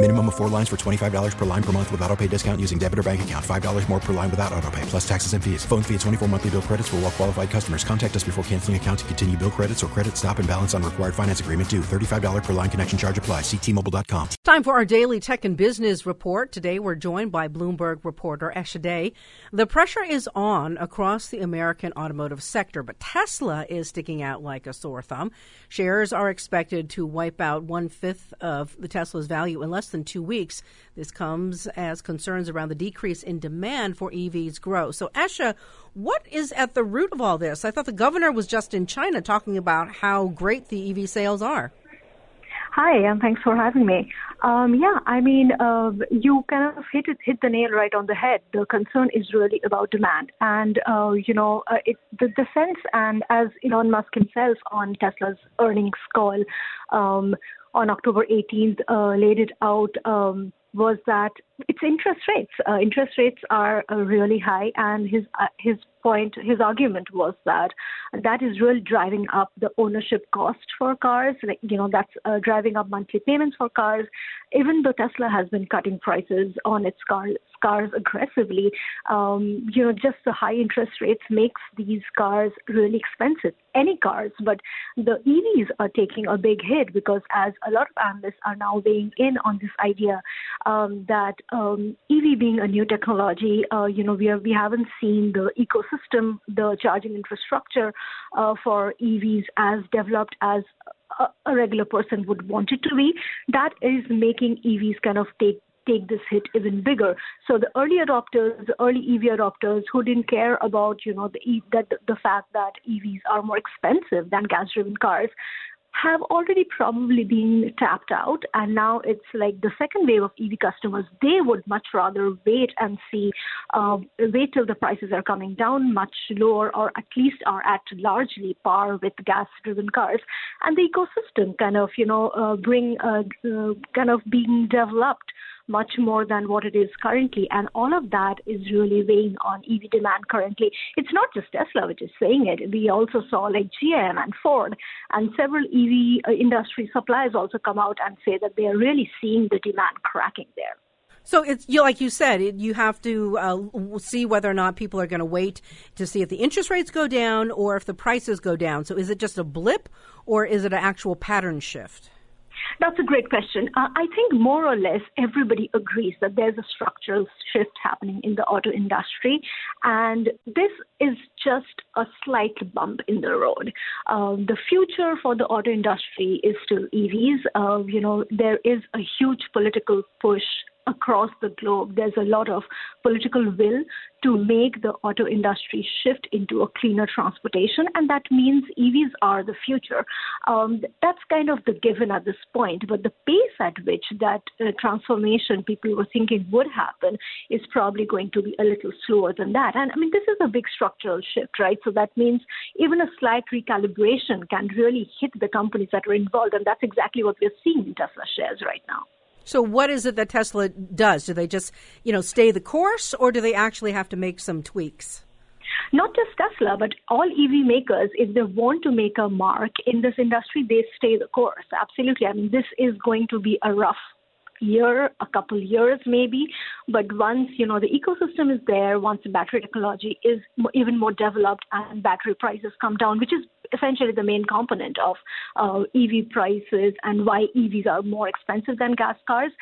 Minimum of four lines for $25 per line per month with auto pay discount using debit or bank account. $5 more per line without auto pay, plus taxes and fees. Phone fee at 24 monthly bill credits for all well qualified customers. Contact us before canceling account to continue bill credits or credit stop and balance on required finance agreement due. $35 per line connection charge apply. Ctmobile.com. Time for our daily tech and business report. Today we're joined by Bloomberg reporter Esha Dey. The pressure is on across the American automotive sector, but Tesla is sticking out like a sore thumb. Shares are expected to wipe out one fifth of the Tesla's value in than two weeks. This comes as concerns around the decrease in demand for EVs grow. So, Esha, what is at the root of all this? I thought the governor was just in China talking about how great the EV sales are. Hi, and thanks for having me. Um, yeah, I mean, uh, you kind of hit it, hit the nail right on the head. The concern is really about demand, and uh, you know, uh, it, the, the sense, and as Elon Musk himself on Tesla's earnings call um, on October 18th uh, laid it out. Um, was that it's interest rates. Uh, interest rates are uh, really high, and his uh, his point, his argument was that that is really driving up the ownership cost for cars. Like you know, that's uh, driving up monthly payments for cars. Even though Tesla has been cutting prices on its cars cars aggressively, um, you know, just the high interest rates makes these cars really expensive. Any cars, but the EVs are taking a big hit because as a lot of analysts are now weighing in on this idea um, that um, EV being a new technology, uh, you know, we are, we haven't seen the ecosystem, the charging infrastructure uh, for EVs as developed as a, a regular person would want it to be. That is making EVs kind of take take this hit even bigger. So the early adopters, the early EV adopters who didn't care about, you know, the that the fact that EVs are more expensive than gas-driven cars, have already probably been tapped out and now it's like the second wave of ev customers. They would much rather wait and see uh, wait till the prices are coming down much lower or at least are at largely par with gas driven cars. And the ecosystem kind of you know uh, bring uh, uh kind of being developed much more than what it is currently. And all of that is really weighing on EV demand currently. It's not just Tesla which is saying it. We also saw like GM and Ford and several EV uh, industry suppliers also come out and say that they are really seeing the demand cracking there. So it's you like you said, it, you have to uh, see whether or not people are going to wait to see if the interest rates go down or if the prices go down. So is it just a blip or is it an actual pattern shift? That's a great question. Uh, I think more or less everybody agrees that there's a structural shift happening in the auto industry, and this is just a slight bump in the road. Uh, the future for the auto industry is still EVs. Uh, you know, there is a huge political push across the globe, there's a lot of political will to make the auto industry shift into a cleaner transportation, and that means EVs are the future. Um, that's kind of the given at this point, but the pace at which that uh, transformation people were thinking would happen is probably going to be a little slower than that. And I mean, this is a big structural shift, right? So that means even a slight recalibration can really hit the companies that are involved, and that's exactly what we're seeing in Tesla shares right now. So what is it that Tesla does? Do they just, you know, stay the course or do they actually have to make some tweaks? Not just Tesla, but all EV makers, if they want to make a mark in this industry, they stay the course. Absolutely. I mean, this is going to be a rough year, a couple years maybe. But once you know the ecosystem is there, once the battery technology is even more developed and battery prices come down, which is essentially the main component of uh, EV prices and why EVs are more expensive than gas cars,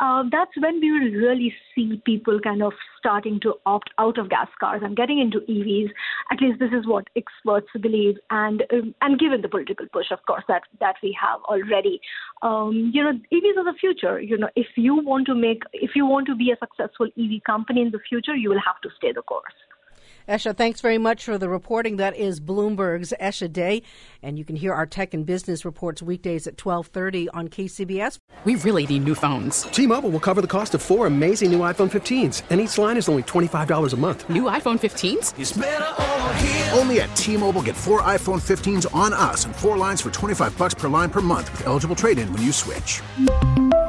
uh, that's when we will really see people kind of starting to opt out of gas cars and getting into EVs. At least this is what experts believe, and um, and given the political push, of course, that that we have already, um, you know, EVs are the future. You know, if you want to make, if you want to be a successful EV company in the future, you will have to stay the course. Esha, thanks very much for the reporting. That is Bloomberg's Esha Dey, and you can hear our tech and business reports weekdays at 12:30 on KCBS. We really need new phones. T-Mobile will cover the cost of four amazing new iPhone 15s, and each line is only $25 a month. New iPhone 15s? Only at T-Mobile get four iPhone 15s on us and four lines for 25 bucks per line per month with eligible trade-in when you switch.